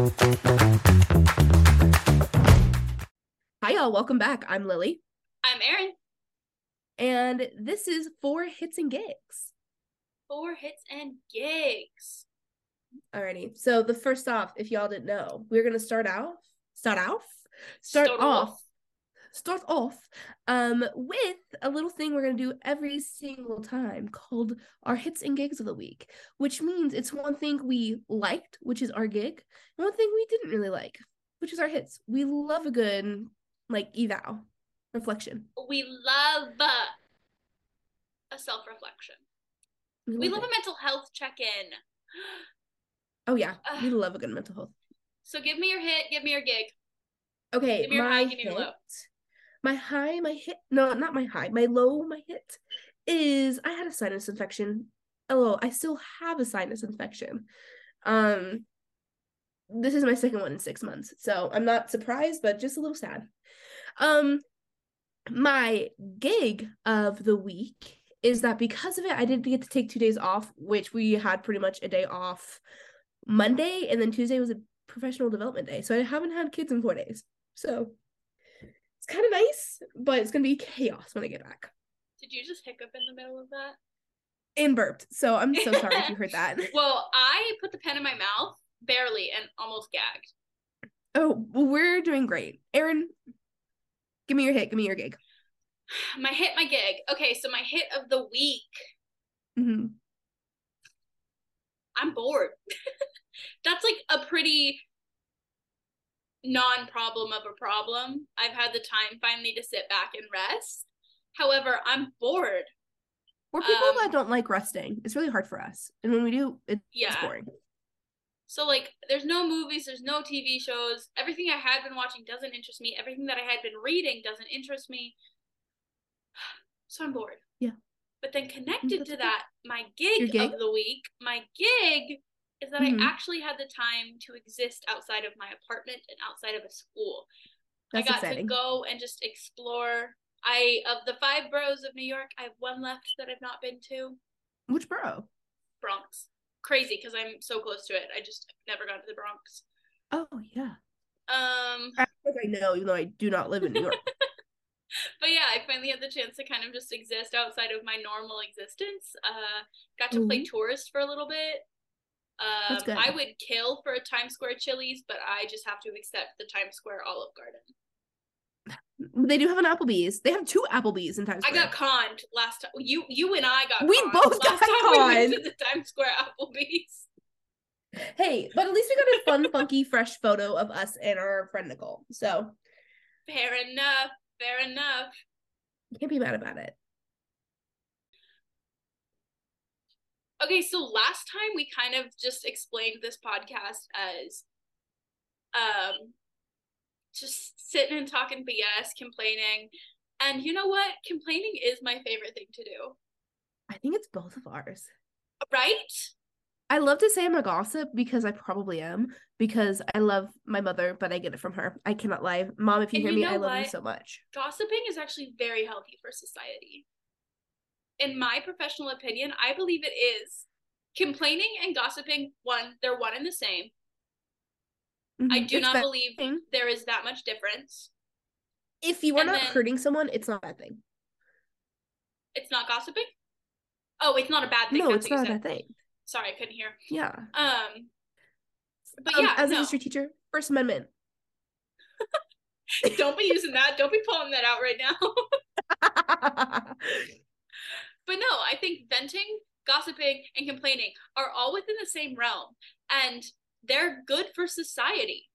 Hi, y'all. Welcome back. I'm Lily, I'm Erin. and this is Four Hits and Gigs. Four hits and gigs. Alrighty. So the first off, if y'all didn't know, we're gonna start off, start off, start, Start off, off. Start off, um, with a little thing we're gonna do every single time called our hits and gigs of the week, which means it's one thing we liked, which is our gig, and one thing we didn't really like, which is our hits. We love a good like eval reflection. We love uh, a self reflection. We love it. a mental health check in. Oh yeah, we love a good mental health. So give me your hit, give me your gig. Okay, Give me your my high, give me your hit, low. My high, my hit. No, not my high. My low, my hit is I had a sinus infection. Oh, I still have a sinus infection. Um, this is my second one in six months, so I'm not surprised, but just a little sad. Um, my gig of the week is that because of it, I didn't get to take two days off, which we had pretty much a day off Monday, and then Tuesday was a professional development day. So I haven't had kids in four days. So kind of nice, but it's gonna be chaos when I get back. Did you just hiccup in the middle of that? And burped. So I'm so sorry if you heard that. Well, I put the pen in my mouth barely and almost gagged. Oh, well, we're doing great. Erin, give me your hit. Give me your gig. My hit, my gig. Okay, so my hit of the week. Mm-hmm. I'm bored. That's like a pretty non problem of a problem. I've had the time finally to sit back and rest. However, I'm bored. We're people Um, that don't like resting. It's really hard for us. And when we do, it's Yeah. boring. So, like, there's no movies, there's no TV shows. Everything I had been watching doesn't interest me. Everything that I had been reading doesn't interest me. So I'm bored. Yeah. But then connected that's to that, my gig, gig? of the week, my gig is that Mhm. I actually had the time to exist outside of my apartment and outside of a school. That's I got exciting. to go and just explore. I of the five boroughs of New York, I have one left that I've not been to. Which borough? Bronx. Crazy because I'm so close to it. I just never got to the Bronx. Oh yeah. Um, I think I know, even though I do not live in New York. but yeah, I finally had the chance to kind of just exist outside of my normal existence. Uh, got to play Mhm. tourist for a little bit. Um, That's good. I would kill for a Times Square Chili's, but I just have to accept the Times Square Olive Garden. they do have an Applebee's. They have two Applebee's in Times Square. I got conned last time. You, you and I got. We conned both got time we went conned. to the Times Square Applebee's. Hey, but at least we got a fun, funky, fresh photo of us and our friend Nicole. So Fair enough. Fair enough. you can't be mad about it. Okay, so last time we kind of just explained this podcast as um just sitting and talking BS, complaining. And you know what? Complaining is my favorite thing to do. I think it's both of ours. Right? I love to say I'm a gossip because I probably am because I love my mother, but I get it from her. I cannot lie. Mom, if you And hear you me, I love you so much. Gossiping is actually very healthy for society. In my professional opinion, I believe it is. Complaining and gossiping, one, they're one and the same. I Mhm. do It's not believe thing. there is that much difference. If you are and not then- hurting someone, it's not a bad thing. It's not gossiping? Oh, it's not a bad thing. No, That's it's not a bad thing. Sorry, I couldn't hear. Yeah. Um, but Um, yeah, as a history teacher, First Amendment. don't be using that. Don't be pulling that out right now. but no, I think venting, gossiping, and complaining are all within the same realm, and they're good for society.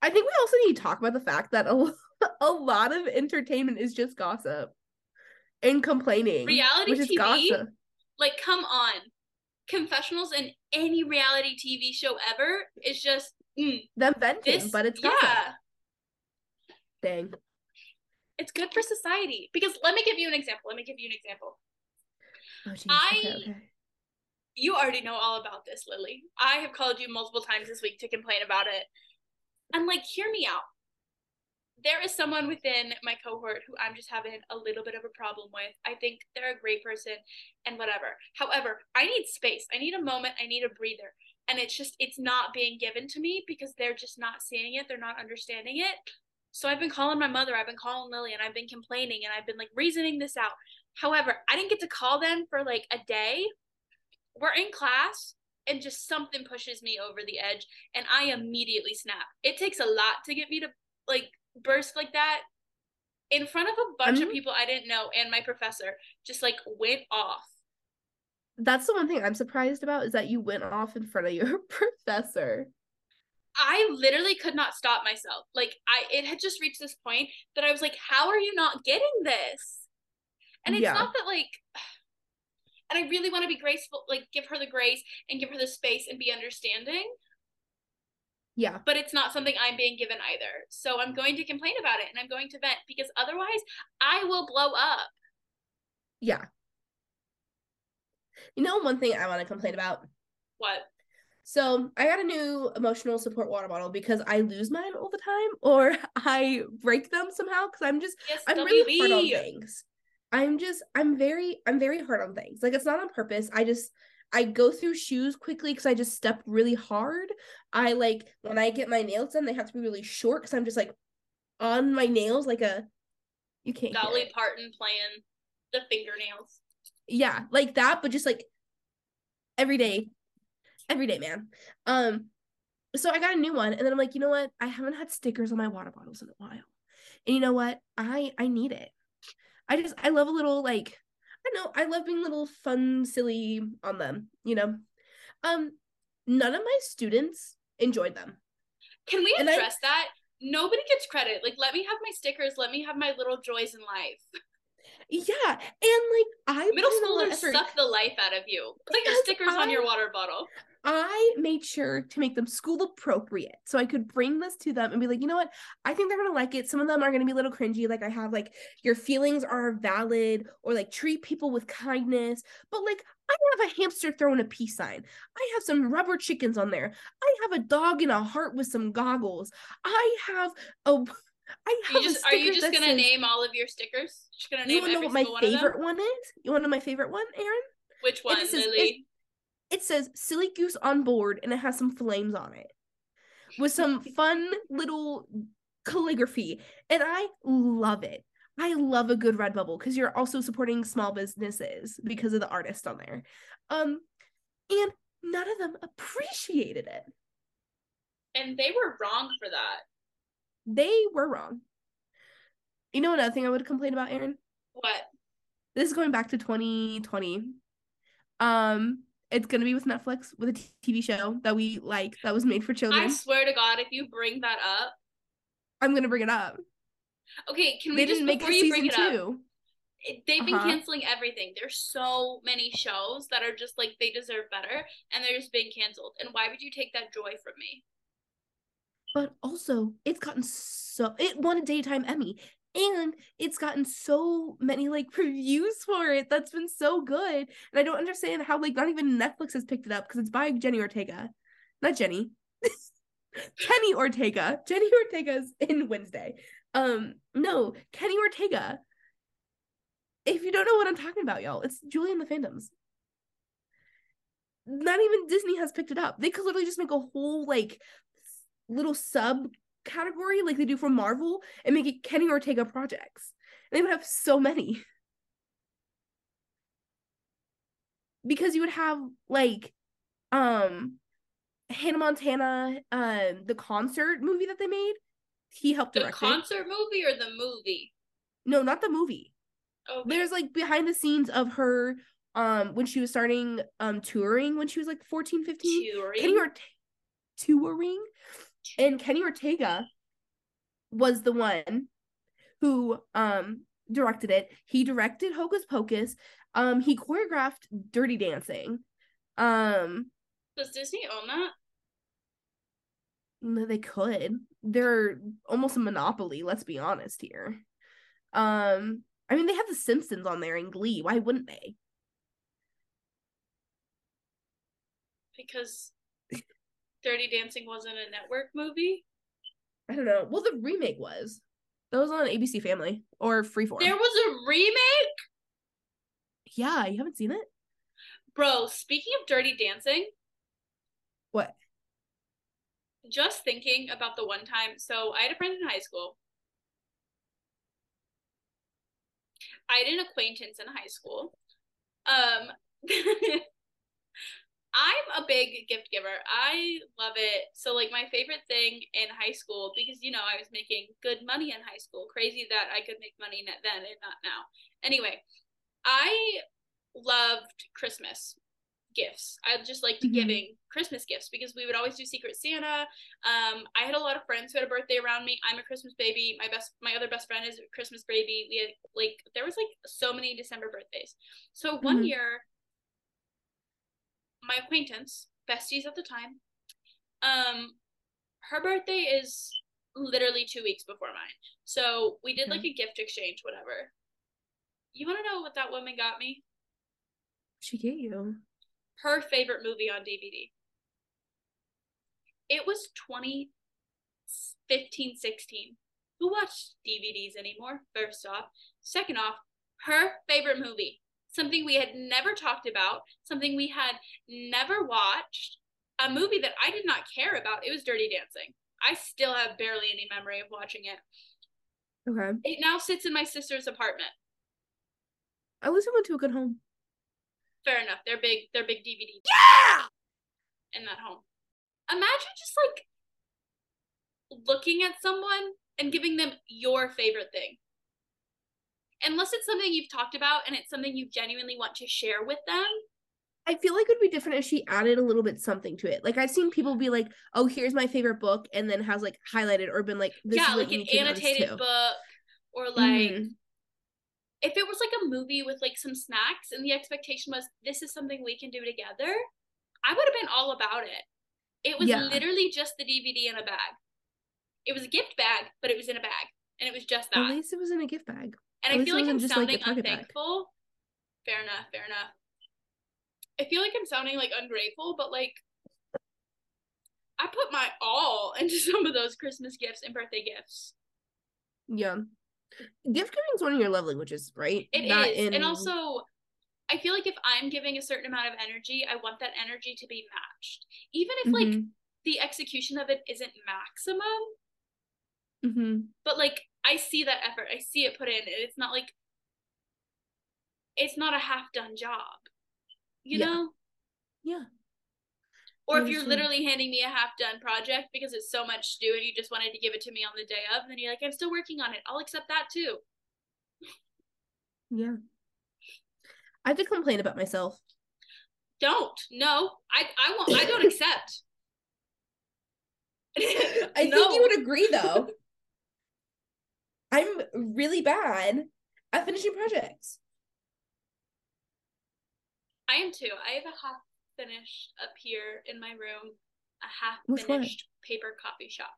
I think we also need to talk about the fact that a, a lot of entertainment is just gossip and complaining. Reality which is TV? gossip. Like, come on, confessionals in any reality TV show ever is just mm, Them venting, this. but it's gossip. yeah, Dang. It's good for society. Because let me give you an example. Let me give you an example. Oh, jeez. I- Okay, okay. you already know all about this, Lily. I have called you multiple times this week to complain about it. And like, hear me out. There is someone within my cohort who I'm just having a little bit of a problem with. I think they're a great person and whatever. However, I need space. I need a moment. I need a breather. and it's just it's not being given to me because they're just not seeing it they're not understanding it so i've been calling my mother i've been calling lily and i've been complaining and i've been like reasoning this out. However i didn't get to call them for like a day. We're in class and just something pushes me over the edge and i immediately snap. It takes a lot to get me to like burst like that. In front of a bunch of people i didn't know and my professor just like went off. That's the one thing I'm surprised about is that you went off in front of your professor. I literally could not stop myself. Like I it had just reached this point that I was like, how are you not getting this? And it's yeah. not that like and I really want to be graceful, like give her the grace and give her the space and be understanding. Yeah. But it's not something I'm being given either. So I'm going to complain about it and I'm going to vent because otherwise I will blow up. Yeah. You know, one thing I want to complain about. What? So I got a new emotional support water bottle because I lose mine all the time or I break them somehow because I'm just yes, I'm WB. really hard on things. I'm just I'm very I'm very hard on things. Like it's not on purpose. I just I go through shoes quickly because I just step really hard. I like when I get my nails done, they have to be really short because I'm just like on my nails like a you can't Dolly Parton playing the fingernails yeah like that but just like every day every day man. Um so i got a new one and then i'm like you know what? I haven't had stickers on my water bottles in a while. And you know what? I i need it. I just i love a little like i know i love being a little fun silly on them you know? Um none of my students enjoyed them. Can we address I, that? Nobody gets credit. Like let me have my stickers. Let me have my little joys in life. Yeah, and like I middle schoolers suck the life out of you. Put your stickers I, on your water bottle. I made sure to make them school appropriate, so I could bring this to them and be like, you know what? I think they're gonna like it. Some of them are gonna be a little cringy, like I have like your feelings are valid, or like treat people with kindness. But like I have a hamster throwing a peace sign. I have some rubber chickens on there. I have a dog in a heart with some goggles. I have a I have you just, Are you just gonna says, name all of your stickers? Just gonna name you want to know what my favorite one, one, is? You want to know my favorite one, Erin? Which one, Lily? It, it says "Silly Goose on board" and it has some flames on it, with some fun little calligraphy, and I love it. I love a good Redbubble because you're also supporting small businesses because of the artist on there. Um, and none of them appreciated it. And they were wrong for that. They were wrong. You know another thing I would complain about, Erin? What? This is going back to 2020. Um, it's gonna be with Netflix with a TV show that we like that was made for children. I swear to God, if you bring that up, I'm gonna bring it up. Okay, can we they just didn't before you bring it two. up? They've been uh-huh. canceling everything. There's so many shows that are just like they deserve better, and they're just being canceled. And why would you take that joy from me? but also it's gotten so it won a daytime Emmy and it's gotten so many like reviews for it that's been so good and i don't understand how like not even netflix has picked it up because it's by jenny ortega. Not jenny. Kenny ortega. Jenny ortega's in wednesday. Um no kenny ortega. If you don't know what i'm talking about y'all it's julie and the phantoms. Not even disney has picked it up. They could literally just make a whole like little sub category like they do for Marvel and make it Kenny Ortega projects. And they would have so many. Because you would have like um Hannah Montana, uh, the concert movie that they made. He helped direct the concert it. movie or the movie? No, not the movie. Okay. There's like behind the scenes of her um when she was starting um touring when she was like 14 15 touring? Kenny Ortega touring and Kenny Ortega was the one who um directed it. He directed Hocus Pocus. Um he choreographed Dirty Dancing. Um Does Disney own that? No, they could. They're almost a monopoly, let's be honest here. Um I mean they have the Simpsons on there in Glee. Why wouldn't they? Because Dirty Dancing wasn't a network movie? I don't know. Well, the remake was. That was on ABC Family or Freeform. There was a remake? Yeah, you haven't seen it? Bro, speaking of Dirty Dancing, What? Just thinking about the one time. So I had a friend in high school. I had an acquaintance in high school. Um, I'm a big gift giver. I love it. So like my favorite thing in high school because you know I was making good money in high school. Crazy that I could make money then and not now. Anyway, I loved Christmas gifts. I just liked mm-hmm. giving Christmas gifts because we would always do Secret Santa. Um, I had a lot of friends who had a birthday around me. I'm a Christmas baby. My best, my other best friend is a Christmas baby. We had like there was like so many December birthdays. So mm-hmm. one year, my acquaintance, besties at the time, um, her birthday is literally two weeks before mine. So we did like a gift exchange, whatever. You want to know what that woman got me? She gave you her favorite movie on DVD. It was 2015, 16. Who watched DVDs anymore? First off. Second off, her favorite movie. Something we had never talked about, something we had never watched, a movie that I did not care about. It was Dirty Dancing. I still have barely any memory of watching it. Okay. It now sits in my sister's apartment. At least I went to a good home fair enough. They're big. They're big DVD. Yeah. In that home, imagine just like looking at someone and giving them your favorite thing. Unless it's something you've talked about and it's something you genuinely want to share with them. I feel like it would be different if she added a little bit something to it. Like I've seen people be like, "Oh, here's my favorite book," and then has like highlighted or been like, "This yeah, like an annotated book," or like mm if it was like a movie with like some snacks and the expectation was this is something we can do together, I would have been all about it. It was yeah. literally just the DVD in a bag. It was a gift bag, but it was in a bag, and it was just that. At least it was in a gift bag. And I feel like I'm sounding like unthankful. Fair enough. Fair enough. I feel like I'm sounding like ungrateful, but like I put my all into some of those Christmas gifts and birthday gifts. Yeah gift giving is one of your love languages, right? It Not is, in... and also I feel like if I'm giving a certain amount of energy, I want that energy to be matched, even if mm-hmm. like the execution of it isn't maximum. Mm-hmm. But like I see that effort, I see it put in. And It's not like it's not a half done job, you yeah. know. Yeah. Or if you're literally handing me a half done project because it's so much to do and you just wanted to give it to me on the day of, then you're like, I'm still working on it. I'll accept that too. Yeah. I have to complain about myself. Don't. No. I I won't I don't accept. I no. think you would agree though. I'm really bad at finishing projects. I am too. I have a half finished up here in my room a half finished paper coffee shop.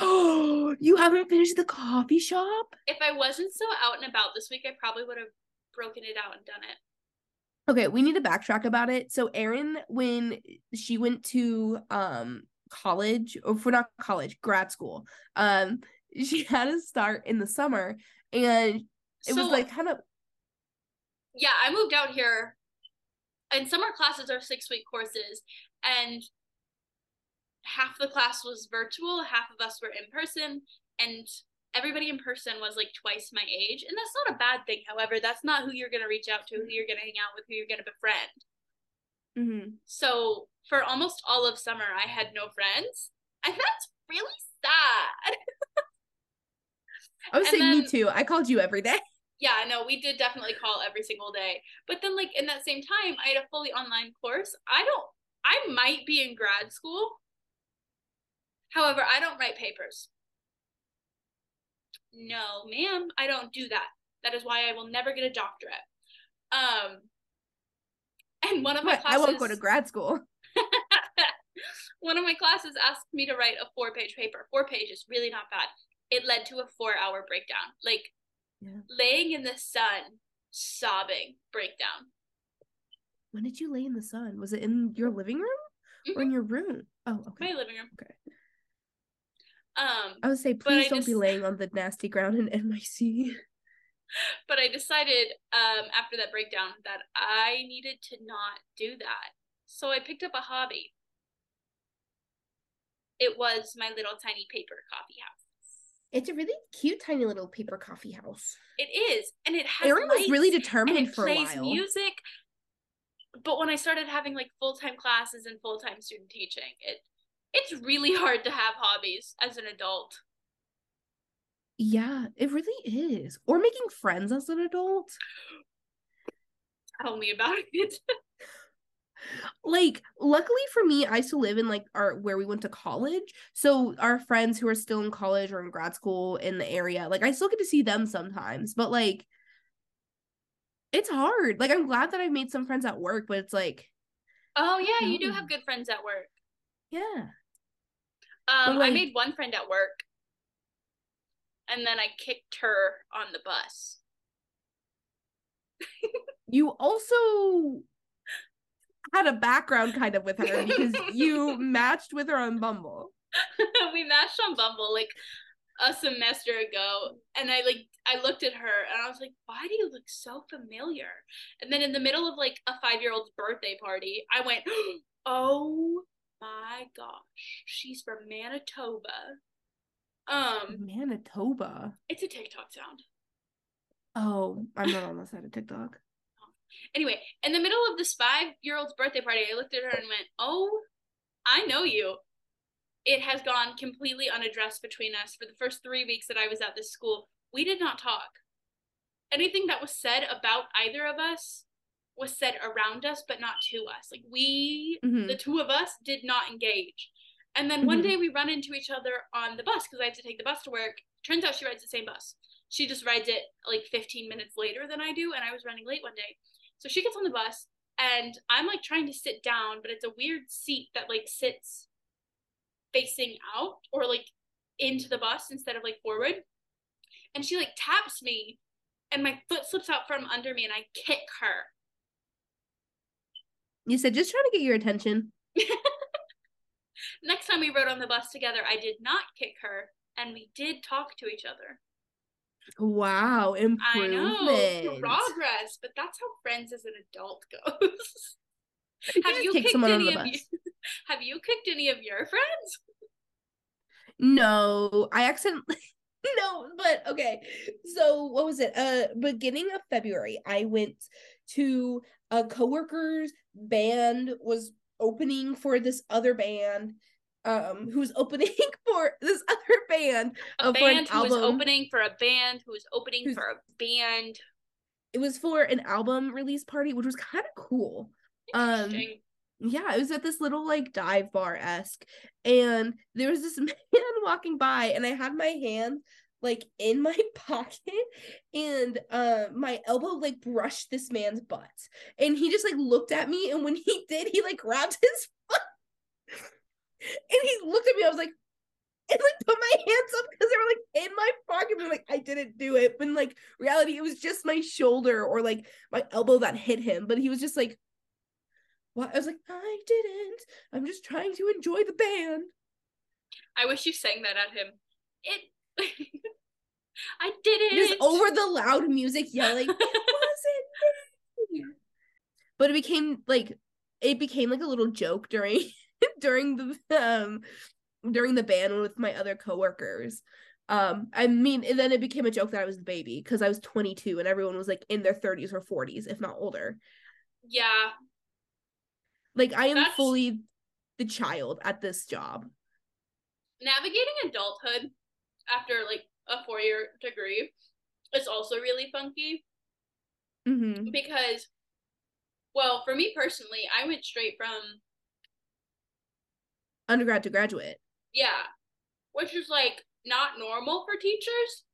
Oh, you haven't finished the coffee shop? If I wasn't so out and about this week, I probably would have broken it out and done it. Okay, we need to backtrack about it. So Erin, when she went to um college, or for not college, grad school, um, she had to start in the summer and it so, was like kind of yeah, I moved out here and summer classes are six week courses and half the class was virtual half of us were in person and everybody in person was like twice my age and that's not a bad thing however that's not who you're going to reach out to who you're going to hang out with who you're going to befriend mm-hmm. so for almost all of summer i had no friends and that's really sad i was and saying then, me too i called you every day yeah, no, we did definitely call every single day. But then, like, in that same time, I had a fully online course. I don't, I might be in grad school. However, I don't write papers. No, ma'am, I don't do that. That is why I will never get a doctorate. Um, and one of my classes, I won't go to grad school. one of my classes asked me to write a four page paper. Four pages, really not bad. It led to a four hour breakdown. Like, yeah. laying in the sun, sobbing, breakdown. When did you lay in the sun? Was it in your living room mm-hmm. or in mm-hmm. your room? Oh, okay. My living room. Okay. Um, I would say, please don't just... be laying on the nasty ground in NYC. But I decided um, after that breakdown that I needed to not do that. So I picked up a hobby. it was my little tiny paper coffee house. It's a really cute, tiny little paper coffee house. It is, and it has. Erin was really determined for a plays while. music. But when I started having like full time classes and full time student teaching, it it's really hard to have hobbies as an adult. Yeah, it really is. Or making friends as an adult. Tell me about it. like luckily for me i still live in like our where we went to college. So our friends who are still in college or in grad school in the area like i still get to see them sometimes but like it's hard. Like i'm glad that i've made some friends at work but it's like oh yeah, you do have good friends at work. yeah. Um, I made one friend at work, and then I kicked her on the bus. you also had a background kind of with her because you matched with her on bumble we matched on Bumble like a semester ago, and I like I looked at her and I was like, "Why do you look so familiar?" And then in the middle of like a five year old's birthday party, I went, "Oh my gosh, she's from Manitoba." Um, manitoba it's a TikTok sound. oh i'm not on the side of tiktok Anyway, in the middle of this five year old's birthday party, I looked at her and went, Oh, I know you. It has gone completely unaddressed between us for the first three weeks that I was at this school. We did not talk. Anything that was said about either of us was said around us, but not to us. Like we, Mhm. the two of us, did not engage. And then one Mhm. day we run into each other on the bus because I have to take the bus to work. Turns out she rides the same bus. She just rides it like 15 minutes later than I do, and I was running late one day. So she gets on the bus, and I'm like trying to sit down, but it's a weird seat that like sits facing out or like into the bus instead of like forward. And she like taps me, and my foot slips out from under me, and I kick her. you said just trying to get your attention Next time we rode on the bus together, I did not kick her, and we did talk to each other. Wow, I improvement. know progress, but that's how friends as an adult goes. have you kicked any the of bus. you? Have you kicked any of your friends? No, I accidentally no, but okay. So what was it? Uh beginning of February, I went to a coworker's band was opening for this other band um who's opening for this other band A uh, band who was opening for a band who was opening Who's- for a band. It was for an album release party, which was kind of cool. Um yeah, it was at this little like dive bar esque, and there was this man walking by, and I had my hand like in my pocket, and uh my elbow like brushed this man's butt, and he just like looked at me, and when he did, he like grabbed his and he looked at me. I was like. And like put my hands up because they were like in my pocket. But I was like I didn't do it. But like reality, it was just my shoulder or like my elbow that hit him. But he was just like, what? I was like, I didn't. I'm just trying to enjoy the band. I wish you sang that at him. It. I didn't. Just over the loud music yelling, it wasn't me. But it became like it became like a little joke during during the um during the band with my other coworkers. Um, I mean, and then it became a joke that I was the baby because I was 22 and everyone was like in their 30s or 40s, if not older. Yeah, Like I am That's- fully the child at this job. navigating adulthood after like a four year degree is also really funky Mm-hmm. because, well, for me personally, I went straight from Undergrad to graduate. yeah, which is like not normal for teachers.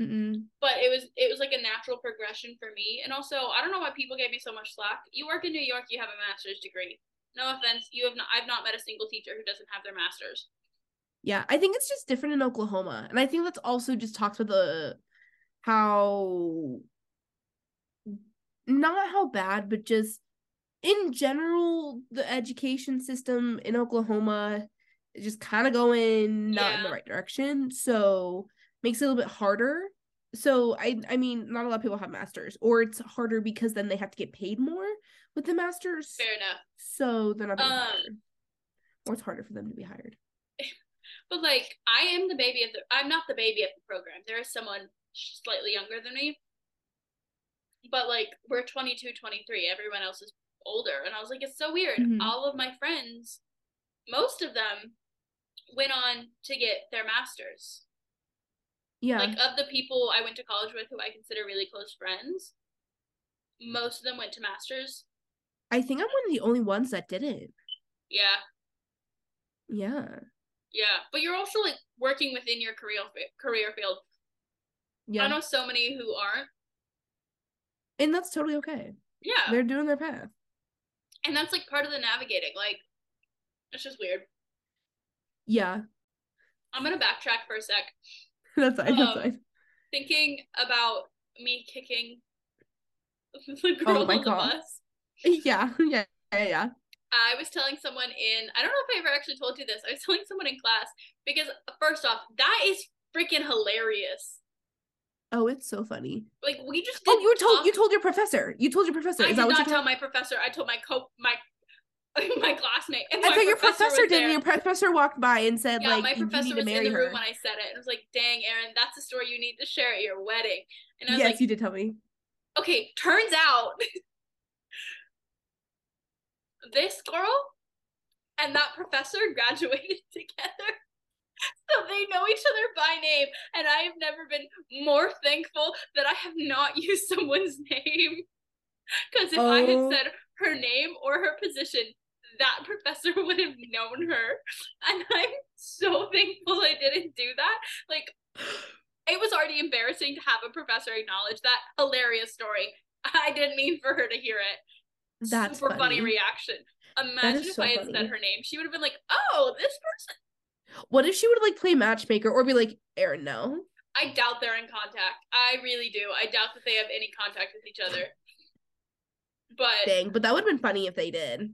Mm-mm. but it was it was like a natural progression for me and also i don't know why people gave me so much slack you work in new york you have a master's degree no offense you have not i've not met a single teacher who doesn't have their master's Yeah, I think it's just different in Oklahoma. And I think that's also just talks about the how not how bad, but just in general, the education system in Oklahoma is just kind of going not in the right direction. So makes it a little bit harder. So I I mean, not a lot of people have masters, or it's harder because then they have to get paid more with the masters. fair enough So they're not Um, hired. Or it's harder for them to be hired. But like, I am the baby of the. I'm not the baby of the program. There is someone slightly younger than me. But like, we're 22, 23. Everyone else is older, and I was like, it's so weird. Mhm. All of my friends, most of them, went on to get their masters. Yeah. Like of the people I went to college with, who I consider really close friends, most of them went to masters. I think I'm one of the only ones that didn't. Yeah, Yeah. yeah. But you're also like working within your career career field. Yeah. I know so many who aren't. And that's totally okay. Yeah, They're doing their path. And that's like part of the navigating. Like, it's just weird. Yeah. I'm gonna backtrack for a sec. That's fine. That's Um, fine. Thinking about me kicking the girl Oh my on the God. bus. Yeah. Yeah. Yeah. Yeah. I was telling someone in I don't know if I ever actually told you this. I was telling someone in class because first off, that is freaking hilarious. Oh, it's so funny. Like we just Oh, didn't you told talk- you told your professor. You told your professor. I Is did not tell my professor. I told my co my my classmate. And I my thought your professor was did. there. And your professor walked by and said, yeah, like, my you professor need to was marry in the her. room when I said it, and was like, "Dang, Erin, that's a story you need to share at your wedding." And I was yes, like, you did tell me. "Okay, turns out this girl and that professor graduated together." So they know each other by name, and I have never been more thankful that I have not used someone's name. Because if I had Oh. said her name or her position, that professor would have known her. And I'm so thankful I didn't do that. Like, it was already embarrassing to have a professor acknowledge that hilarious story. I didn't mean for her to hear it. That's Super funny. funny. reaction. Imagine if so I had funny. said her name. She would have been like, oh, this person. What if she would like play matchmaker or be like, Erin, no? I doubt they're in contact. I really do. I doubt that they have any contact with each other. But Dang, but that would have been funny if they did.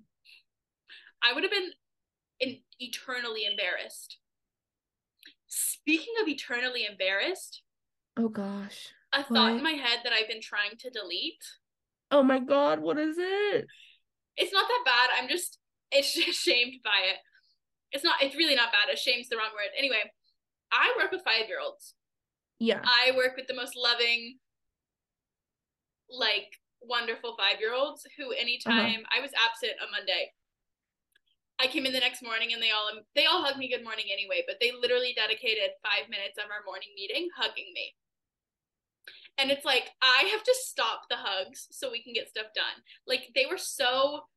I would have been in- eternally embarrassed. Speaking of eternally embarrassed, Oh gosh. a thought in my head that I've been trying to delete. Oh my god, what is it? It's not that bad. I'm just it's just shamed by it. It's not. It's really not bad. Ashamed's the wrong word. Anyway, I work with five year olds. Yeah. I work with the most loving, like wonderful five year olds who anytime uh-huh. I was absent on Monday. I came in the next morning and they all they all hugged me good morning anyway, but they literally dedicated five minutes of our morning meeting hugging me. And it's like I have to stop the hugs so we can get stuff done. Like they were so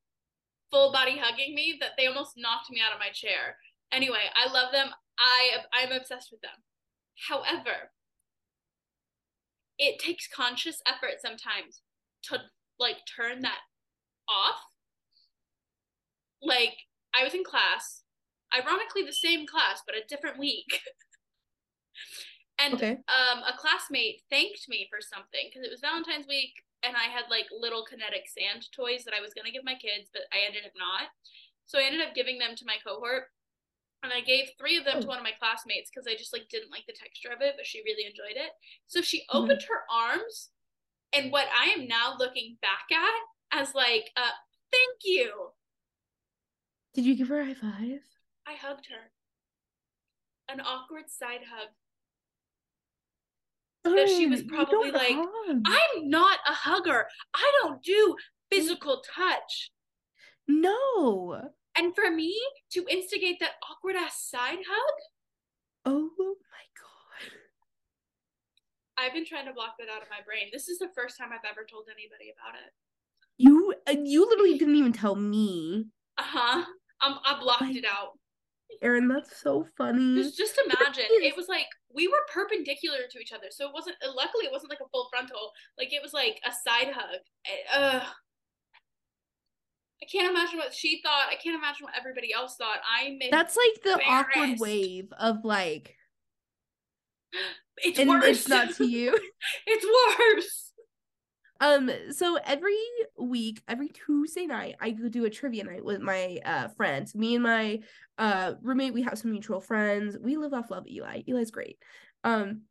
full body hugging me that they almost knocked me out of my chair. Anyway, I love them. I I'm obsessed with them. However, it takes conscious effort sometimes to like turn that off. Like I was in class, ironically the same class but a different week. and Okay. um a classmate thanked me for something because it was Valentine's week and I had like little kinetic sand toys that I was going to give my kids but I ended up not. So I ended up giving them to my cohort and I gave three of them to Oh. one of my classmates because I just like didn't like the texture of it, but she really enjoyed it. So she Mhm. opened her arms, and what I am now looking back at as like, uh, thank you. Did you give her a high five? I hugged her. An awkward side hug. That she was probably like, hug. I'm not a hugger. I don't do physical touch. No. And for me to instigate that awkward ass side hug, Oh my god. I've been trying to block that out of my brain. This is the first time I've ever told anybody about it. You you literally didn't even tell me. Uh huh. Um, I blocked Like- it out. Erin, that's so funny. Just, just imagine. It was like we were perpendicular to each other, so it wasn't. Luckily, it wasn't like a full frontal. Like it was like a side hug. Uh, I can't imagine what she thought. I can't imagine what everybody else thought. I'm. That's like the awkward wave of like It's and worse. it's not to you. it's worse. Um, so every week, every Tuesday night, I go do a trivia night with my uh friends. Me and my uh roommate, we have some mutual friends. We live off love Eli. Eli's great. Um,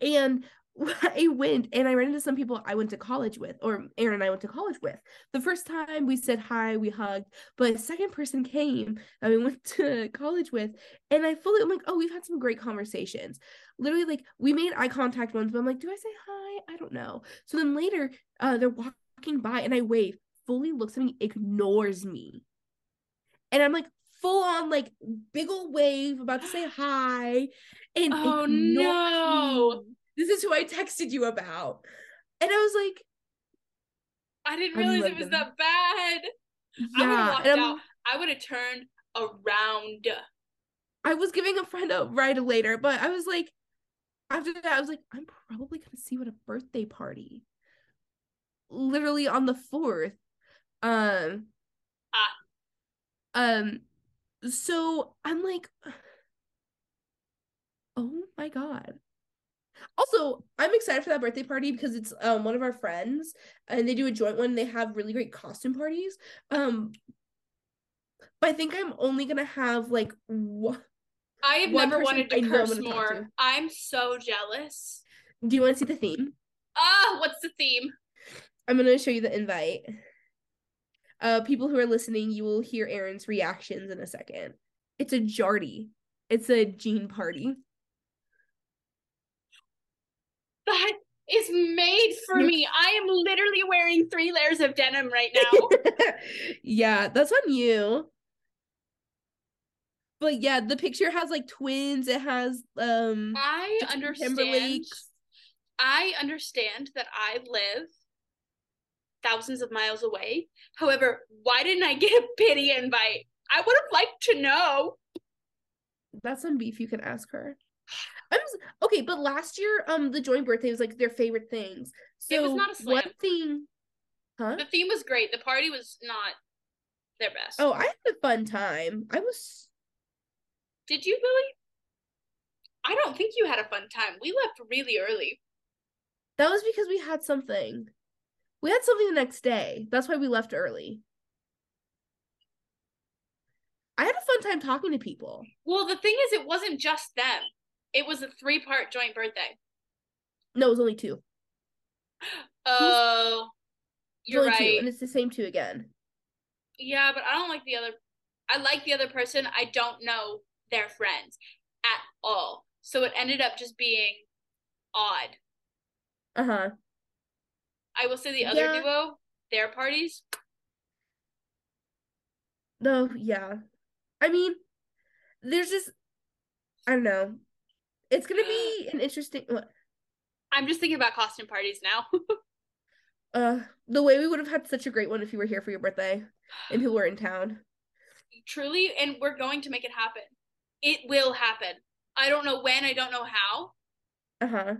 and I went and I ran into some people I went to college with, or Aaron and I went to college with. The first time we said hi, we hugged, but second person came that we went to college with, and I fully I'm like, oh, we've had some great conversations. Literally, like we made eye contact once, but I'm like, do I say hi? I don't know. So then later, uh, they're walking by and I wave, fully looks at me, ignores me. And I'm like, full on like big old wave about to say hi and oh no me. This is who i texted you about. And i was like i didn't realize it was that bad. Yeah, i would have out. I would have turned around. I was giving a friend a ride later but i was like after that i was like i'm probably gonna see what a birthday party. Literally on the fourth. Um ah. um so I'm like, oh my god. Also, I'm excited for that birthday party because it's um one of our friends and they do a joint one. They have really great costume parties. Um, but I think I'm only gonna have like one. I have never wanted to curse more. I'm so jealous. Do you want to see the theme? Ah, what's the theme? I'm gonna show you the invite uh people who are listening, you will hear Erin's reactions in a second. It's a jardy. It's a jean party. That is made for me. I am literally wearing three layers of denim right now. yeah, that's on you. But yeah, the picture has like twins. It has um I understand Timberlake. I understand that I live thousands of miles away. However, why didn't I get a pity invite? I would have liked to know. That's some beef you can ask her. I'm okay, but last year, um, the joint birthday was like their favorite things. So it was not a slam. One thing, huh? The theme was great. The party was not their best. Oh, I had a fun time. I was. Did you really? I don't think you had a fun time. We left really early. That was because we had something. We had something the next day. That's why we left early. I had a fun time talking to people. Well, the thing is, it wasn't just them. It was a three part joint birthday. No, it was only two. Oh, you're right. Two, and it's the same two again. Yeah, but I don't like the other. I like the other person. I don't know their friends at all. So it ended up just being odd. Uh huh. I will say the other yeah. duo, their parties. No, yeah. I mean, there's just I don't know. It's gonna be an interesting. What? I'm just thinking about costume parties now. uh, the way we would have had such a great one if you were here for your birthday and people were in town. Truly, and we're going to make it happen. It will happen. I don't know when. I don't know how. Uh huh.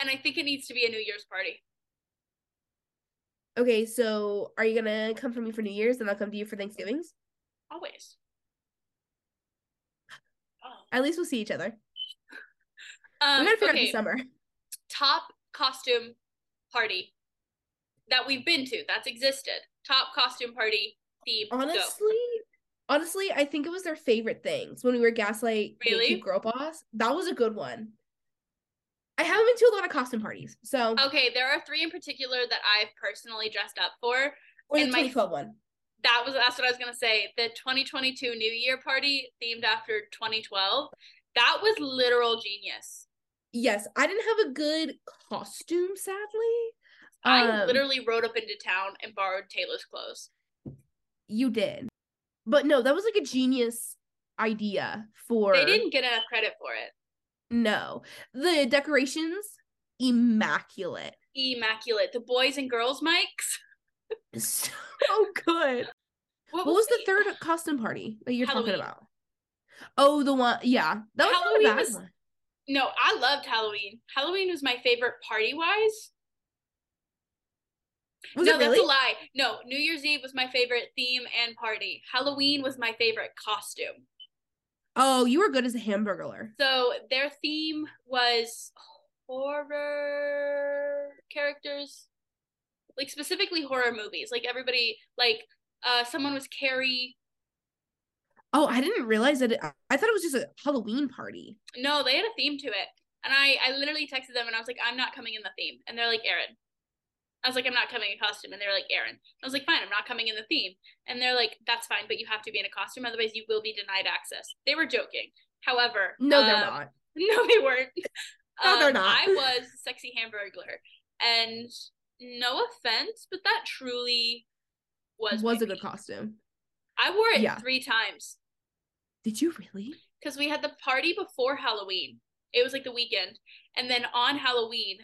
And I think it needs to be a New Year's party. Okay, so are you gonna come for me for New Year's and I'll come to you for Thanksgivings? Always. Oh. At least we'll see each other. Um, we gotta figure okay. out the summer. Top costume party that we've been to that's existed. Top costume party theme. Honestly, go. honestly, I think it was their favorite things when we were Gaslight really? Girl Boss. That was a good one. I haven't been to a lot of costume parties. So Okay, there are three in particular that I've personally dressed up for. Or the 2012 my, one. That was that's what I was gonna say. The 2022 New Year party themed after 2012. That was literal genius. Yes, I didn't have a good costume, sadly. I um, literally rode up into town and borrowed Taylor's clothes. You did. But no, that was like a genius idea for They didn't get enough credit for it. No. The decorations, immaculate. Immaculate. The boys and girls mics. so good. What, what was, the, the third costume party that you're Halloween. talking about? Oh, the one. Yeah, that was Halloween not a bad was, one. No, I loved Halloween. Halloween was my favorite party wise. Was no, really? that's a lie. No, New Year's Eve was my favorite theme and party. Halloween was my favorite costume. Oh, you were good as a hamburger. So their theme was horror characters, like specifically horror movies. Like everybody, like uh, someone was Carrie. Oh, I didn't realize that. It, I thought it was just a Halloween party. No, they had a theme to it. And I I literally texted them and I was like, I'm not coming in the theme. And they're like, Erin. I was like, I'm not coming in costume. And they're like, Erin. I was like, fine, I'm not coming in the theme. And they're like, that's fine, but you have to be in a costume, otherwise you will be denied access. They were joking. However, No, they're um, not. No, they weren't. No, they're Um, not. I was sexy hamburglar, and no offense, but that truly was Was a good costume. I wore it Yeah. three times Did you really? because we had the party before Halloween. It was like the weekend, and then on Halloween,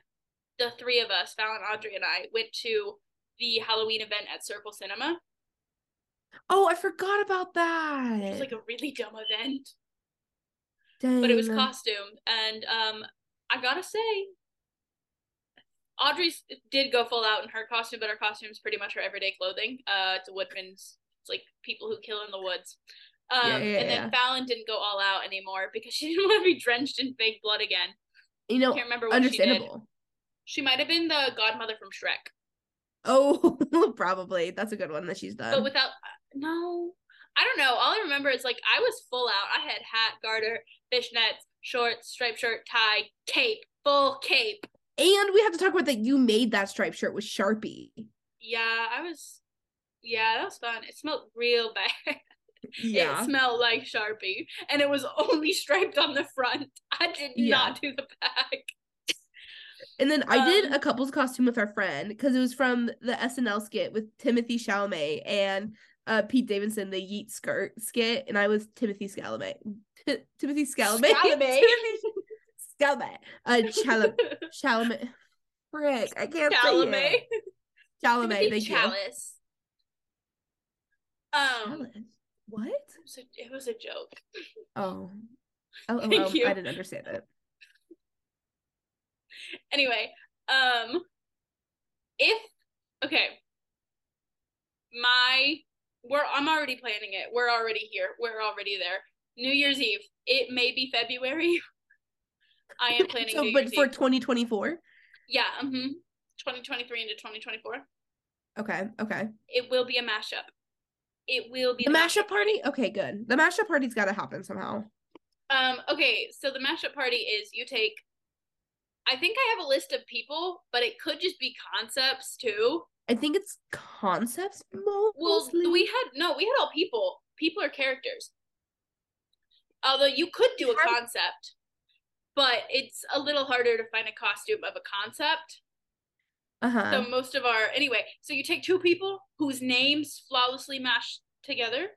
the three of us, Fallon, Audrey, and I, went to the Halloween event at Circle Cinema. Oh, I forgot about that. It was like a really dumb event, Dang. but it was costume, and um, I gotta say, Audrey's did go full out in her costume, but her costume is pretty much her everyday clothing. Uh, it's a woodman's. It's like people who kill in the woods. Um, Yeah, yeah, and then Fallon didn't go all out anymore because she didn't want to be drenched in fake blood again. You know, Can't remember what she understandable. She might have been the godmother from Shrek, Oh, probably. That's a good one that she's done. but without no. I don't know. All I remember is like I was full out. I had hat, garter, fishnets, shorts, striped shirt, tie, cape, full cape. and we have to talk about that you made that striped shirt with Sharpie. Yeah, I was. Yeah, that was fun. It smelled real bad. Yeah. It smelled like Sharpie, and it was only striped on the front. I did Yeah. not do the back. And then I did Um, a couple's costume with our friend because it was from the SNL skit with Timothy Chalamet and uh, Pete Davidson, the Yeet skirt skit, and I was Timothy Chalamet. Ti- Timothy Chalamet. Chalamet. Timothy Chalamet. Uh, Chalamet. Chalamet. Frick, I can't Chalamet. say it. Chalamet. Timothy Thank you. Chalice. Um, Chalice. What? it was, a, it was a joke. Oh. Oh, oh, oh. I didn't understand it. Anyway, um, if okay, my we're I'm already planning it. We're already here. We're already there. New Year's Eve. It may be February. I am planning so, New but Year's for 2024? Yeah, mm-hmm. 2023 into 2024. Okay, okay. It will be a mashup. It will be The mashup party? Okay, good. The mashup party's got to happen somehow. Um, okay, so the mashup party is you take I think I have a list of people, but it could just be concepts too. I think it's concepts mostly. Well, we had no, we had all people. People are characters. Although you could do a concept, but it's a little harder to find a costume of a concept. Uh-huh. So most of our anyway, so you take two people whose names flawlessly mash together,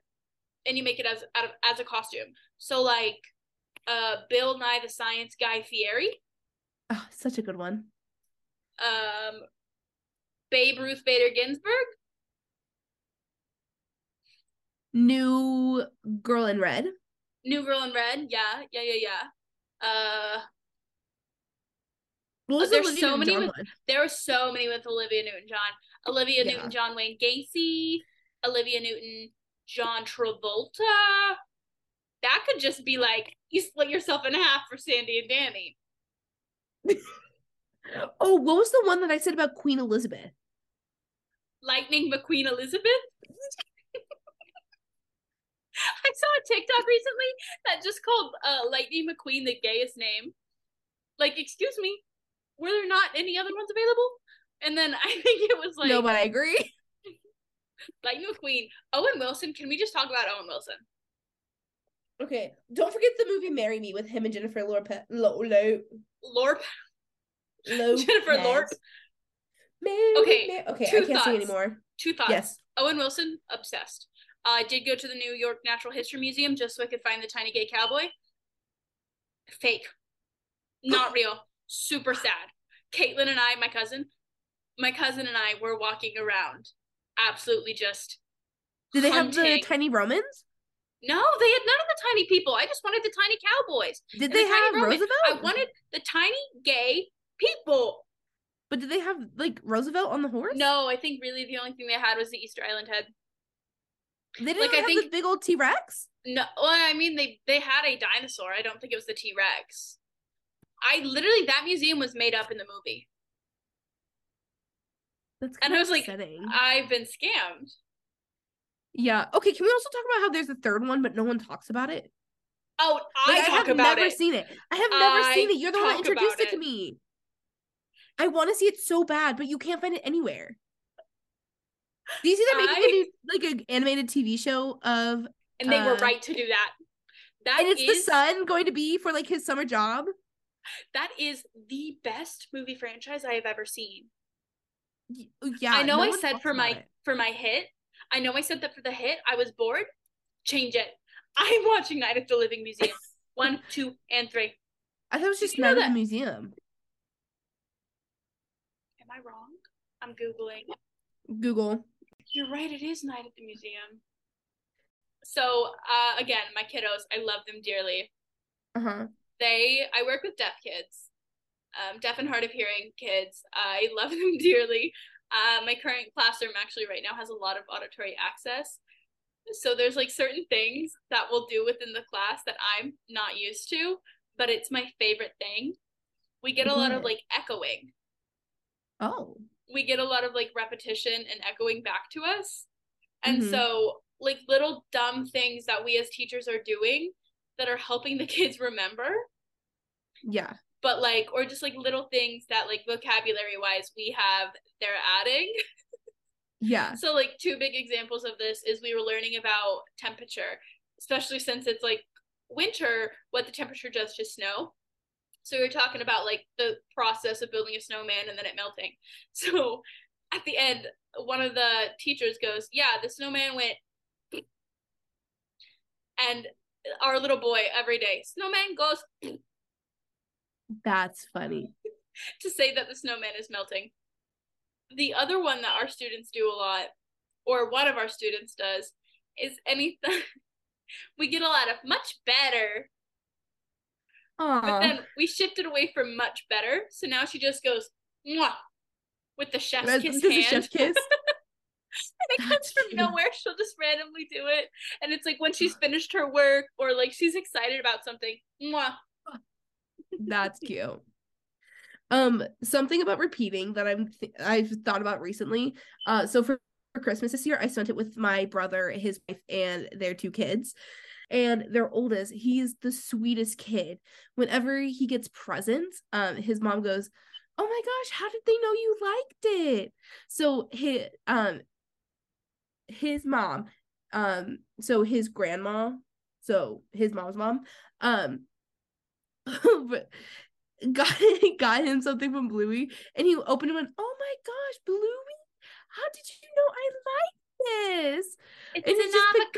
and you make it as out of as a costume. So like, uh, Bill Nye the Science Guy Fieri, Oh, such a good one. um, Babe Ruth Bader Ginsburg, New Girl in Red. New Girl in Red, yeah, yeah, yeah, yeah. Uh, Was there's Olivia so many Newton-John with- there were so many with Olivia Newton John, Olivia Yeah. Newton John Wayne Gacy, Olivia Newton John Travolta. That could just be like you split yourself in half for Sandy and Danny. Oh, what was the one that I said about Queen Elizabeth? Lightning McQueen Elizabeth. I saw a TikTok recently that just called uh, Lightning McQueen the gayest name. Like, excuse me, were there not any other ones available? And then I think it was like no, but I agree. Lightning McQueen, Owen Wilson. Can we just talk about Owen Wilson? Okay, don't forget the movie "Marry Me" with him and Jennifer Lopez. Lo, lo, Lopez. Jennifer Lorp. Marry Okay. Okay, two I can't thoughts. sing anymore. Two thoughts. Yes. Owen Wilson, obsessed. I did go to the New York Natural History Museum just so I could find the tiny gay cowboy. Fake. Not real. Super sad. Caitlin and I, my cousin, my cousin and I were walking around. Absolutely just. Did they have the tiny Romans? No, they had none of the tiny people. I just wanted the tiny cowboys. Did they the have. Roosevelt? I wanted the tiny gay people. But did they have like Roosevelt on the horse? No, I think really the only thing they had was the Easter Island head. they didn't like, I have think- the big old T Rex. No, well, I mean they they had a dinosaur. I don't think it was the T Rex. I literally that museum was made up in the movie. That's And I was like. I've been scammed. yeah. Okay. Can we also talk about how there's a third one, but no one talks about it? Oh, I Like, I have never it. seen it. I have never I seen it. You're the one that introduced it to me. I want to see it so bad, but you can't find it anywhere. Do you see they're making I- a new, like an animated TV show of, and they were uh, right to do that. That and it's is- the son going to be for like his summer job. That is the best movie franchise I have ever seen. Yeah, I know no I said for my it. for my hit. I know I said that for the hit. I was bored. Change it. I'm watching Night at the Living Museum. One, two, and three. I thought it was just Night at the Museum. Am I wrong? I'm googling. Google. You're right. It is Night at the Museum. So uh, again, my kiddos, I love them dearly. Uh huh. They, I work with deaf kids, um, deaf and hard of hearing kids. I love them dearly. Uh, my current classroom actually right now has a lot of auditory access. So there's like certain things that we'll do within the class that I'm not used to, but it's my favorite thing. We get a lot of like echoing. Oh. We get a lot of like repetition and echoing back to us. And Mhm. so like little dumb things that we as teachers are doing that are helping the kids remember Yeah. but like or just like little things that like vocabulary wise we have they're adding Yeah. so like two big examples of this is we were learning about temperature especially since it's like winter what the temperature does to snow so we were talking about like the process of building a snowman and then it melting so at the end one of the teachers goes yeah the snowman went and our little boy every day snowman goes That's funny. to say that the snowman is melting. The other one that our students do a lot, or one of our students does, is anything. we get a lot of much better, but then we shifted away from much better. So now she just goes Mwah, with the chef's That's- kiss hand. chef's kiss. and it comes from cute. nowhere. She'll just randomly do it, and it's like when she's finished her work or like she's excited about something. Mwah. That's cute. Um, something about repeating that I'm th- I've thought about recently. Uh, so for, for Christmas this year, I spent it with my brother, his wife, and their two kids. And their oldest, he's the sweetest kid. Whenever he gets presents, um, his mom goes, "Oh my gosh, how did they know you liked it?" So his um his mom, um, so his grandma, so his mom's mom, um, but got got him something from Bluey, and he opened it and went, "Oh my gosh, Bluey! How did you know I like this?" It's And an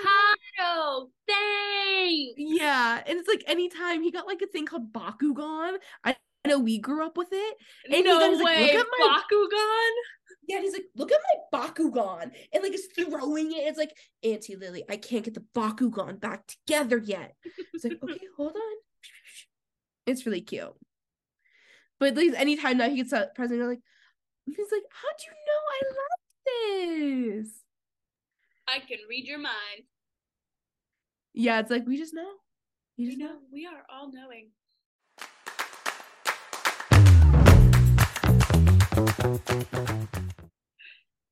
avocado. Thanks. Yeah, and it's like anytime he got like a thing called Bakugan. I know we grew up with it. And he no goes, like, way, "Look at my- Bakugan. Yeah, and he's like, "Look at my Bakugan," and like is throwing it. It's like Auntie Lily, I can't get the Bakugan back together yet. It's like, okay, hold on. It's really cute. But at least anytime now he gets a present, you're like, he's like, how do you know I like this? I can read your mind. Yeah, it's like we just know. You just know, know. we are all knowing.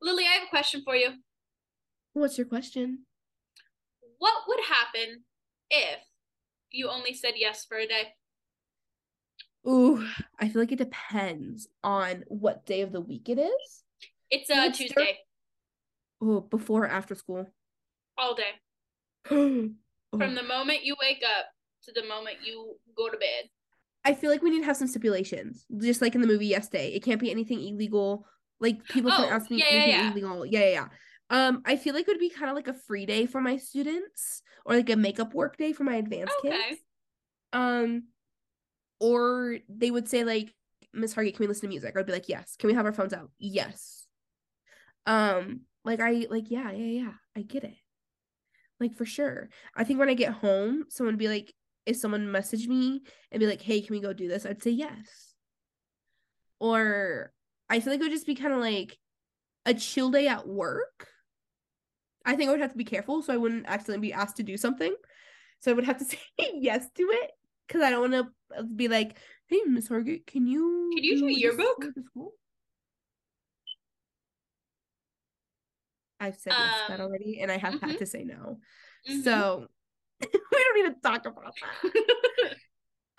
Lily, I have a question for you. What's your question? What would happen if you only said yes for a day? Ooh, I feel like it depends on what day of the week it is. It's a start- Tuesday, Oh, before or after school. all day. Oh. From the moment you wake up to the moment you go to bed. I feel like we need to have some stipulations, just like in the movie yesterday. It can't be anything illegal. Like people can Oh, ask me yeah, anything yeah. illegal. Yeah, yeah, yeah. Um, I feel like it would be kind of like a free day for my students, or like a makeup work day for my advanced Okay. kids. Um, or they would say like, Miss Hargett, can we listen to music? I'd be like, yes. Can we have our phones out? Yes. Um, like I like, yeah, yeah, yeah. I get it. Like for sure. I think when I get home, someone would be like, if someone messaged me and be like, hey, can we go do this? I'd say yes. Or I feel like it would just be kind of like a chill day at work. I think I would have to be careful so I wouldn't accidentally be asked to do something. So I would have to say yes to it because I don't want to be like, hey, Miss Hargett, can you Can you do a yearbook? for the school? I've said yes to that Um, already, and I have mhm. had to say no. Mhm. So we don't need to talk about that.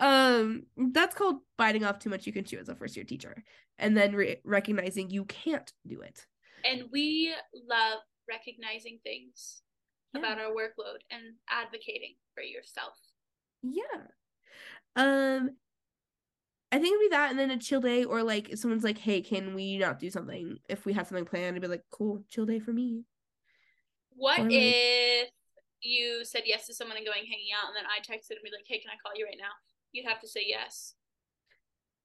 um, that's called biting off too much you can chew as a first year teacher, and then re- recognizing you can't do it. And we love recognizing things Yeah. about our workload and advocating for yourself. Yeah. Um, I think it'd be that, and then a chill day, or like if someone's like, "Hey, can we not do something?" If we have something planned, I'd be like, "Cool, chill day for me." What Or, like- if you said yes to someone and going hanging out, and then I texted and be like, "Hey, can I call you right now?" You'd have to say yes.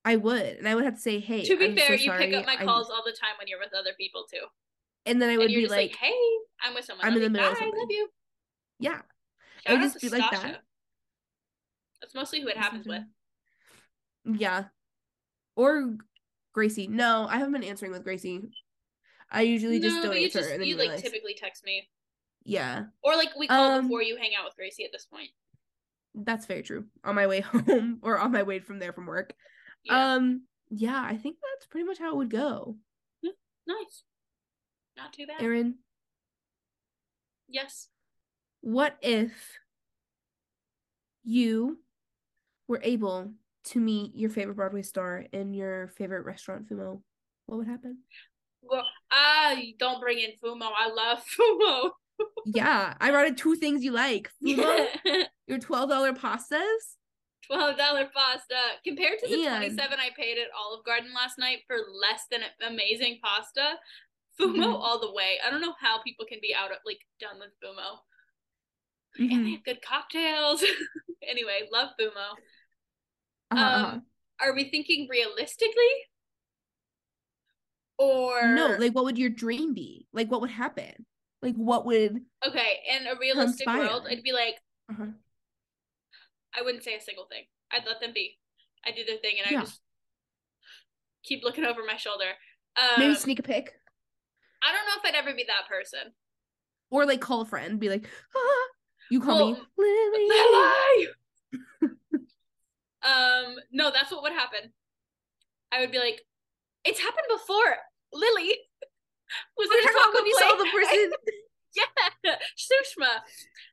I would, and I would have to say, "Hey." to be I'm fair, so you pick up my I- calls all the time when you're with other people too, and then I would be like, like, "Hey, I'm with someone. I'm I'll in the middle of like, "Bye, something." love you." "Yeah." Shout would just be like that. That's mostly who it happens with. Yeah. Or Gracie. No, I haven't been answering with Gracie. I usually just no, don't you answer, just you like realize. typically text me, Yeah, or like we call Um, before you hang out with Gracie at this point. that's very true. On my way home or on my way from there from work. Yeah, Um, yeah, I think that's pretty much how it would go. nice, not too bad. Erin, Yes. what if you were able to meet your favorite Broadway star in your favorite restaurant, Fumo? What would happen? Well, ah, don't bring in Fumo. I love Fumo. Yeah, I brought in two things you like. Fumo, your twelve dollar pastas. Twelve dollar pasta compared to the And- twenty seven I paid at Olive Garden last night for less than amazing pasta. Fumo Mhm. all the way. I don't know how people can be out of like done with Fumo. And Mhm. they have good cocktails. anyway, love Fumo. Uh-huh, uh-huh. Um, are we thinking realistically? Or No, like what would your dream be? Like what would happen? Like what would okay, in a realistic world, Conspire. I'd be like, uh-huh. I wouldn't say a single thing. I'd let them be. I do their thing, and Yeah. I just keep looking over my shoulder. Um, maybe sneak a pic? I don't know if I'd ever be that person. Or like call a friend, be like, ah, you call me Well, Lily. Lily! um, no, that's what would happen. I would be like, it's happened before. Lily was in a taco when you saw the place. person. yeah, Sushma.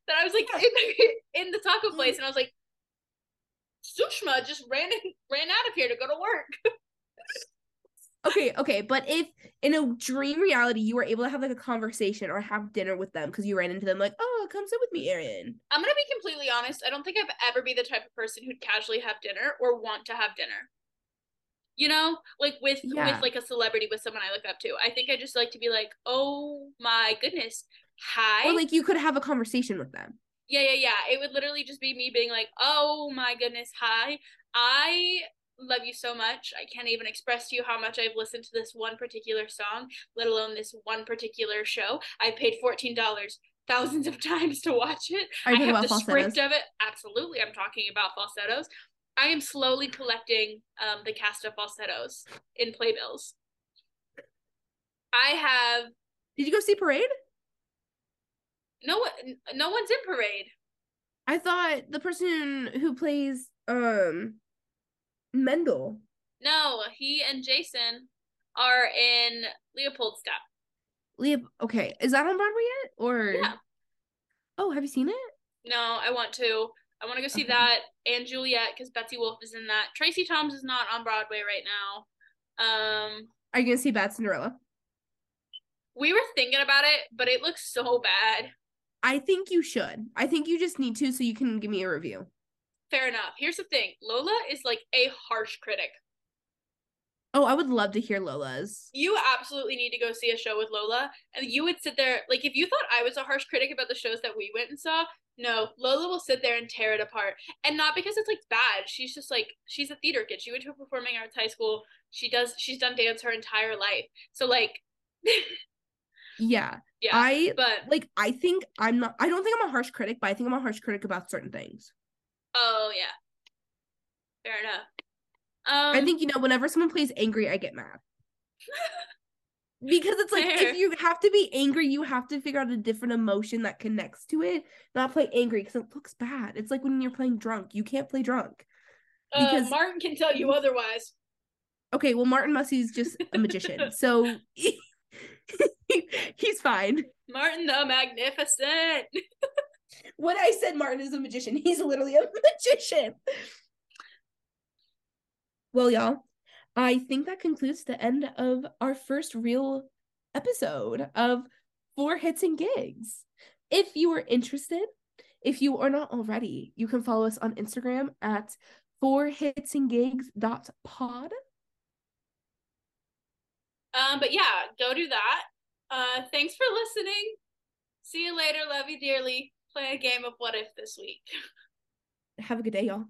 That I was like in, in the taco place, and I was like, Sushma just ran in, ran out of here to go to work. okay, okay, but if in a dream reality you were able to have like a conversation or have dinner with them because you ran into them, like, oh, come sit with me, Erin. I'm gonna be completely honest. I don't think I've ever be the type of person who'd casually have dinner or want to have dinner. You know, like with Yeah. with like a celebrity with someone I look up to. I think I just like to be like, oh my goodness, hi. Or like you could have a conversation with them. yeah, yeah, yeah. It would literally just be me being like, oh my goodness, hi. I love you so much. I can't even express to you how much I've listened to this one particular song, let alone this one particular show. I paid fourteen dollars thousands of times to watch it. Are you I have about the script of it. Absolutely, I'm talking about falsettos. I am slowly collecting um, the cast of falsettos in playbills. I have Did you go see Parade? no one. No one's in parade. I thought the person who plays um Mendel. No, he and Jason are in Leopold's Leopoldstadt. Leah okay, is that on Broadway yet? Or Yeah. Oh, have you seen it? No, I want to. I want to go see Okay. that and Juliet because Betsy Wolfe is in that. Tracie Thoms is not on Broadway right now. Um, Are you gonna see Bad Cinderella? we were thinking about it, but it looks so bad. I think you should. I think you just need to so you can give me a review. Fair enough. Here's the thing Lola is like a harsh critic. Oh, I would love to hear Lola's. You absolutely need to go see a show with Lola. And you would sit there, like, if you thought I was a harsh critic about the shows that we went and saw, no, Lola will sit there and tear it apart. And not because it's like bad. She's just like, she's a theater kid. She went to a performing arts high school. She does, she's done dance her entire life. So, like, Yeah. yeah. I but, like I think I'm not I don't think I'm a harsh critic, but I think I'm a harsh critic about certain things. Oh, yeah. Fair enough. Um, I think you know whenever someone plays angry, I get mad. because it's like Fair. if you have to be angry, you have to figure out a different emotion that connects to it. Not play angry because it looks bad. It's like when you're playing drunk. You can't play drunk. uh, because- Martin can tell you otherwise. Okay, well Martin Mussey's just a magician. so he's fine. Martin the Magnificent. When I said Martin is a magician, he's literally a magician. Well, y'all, I think that concludes the end of our first real episode of Four Hits and Gigs. If you are interested, if you are not already, you can follow us on Instagram at four hits and gigs dot pod. Um, but yeah, go do that. Uh, thanks for listening. See you later. Love you dearly. Play a game of what if this week. Have a good day, y'all.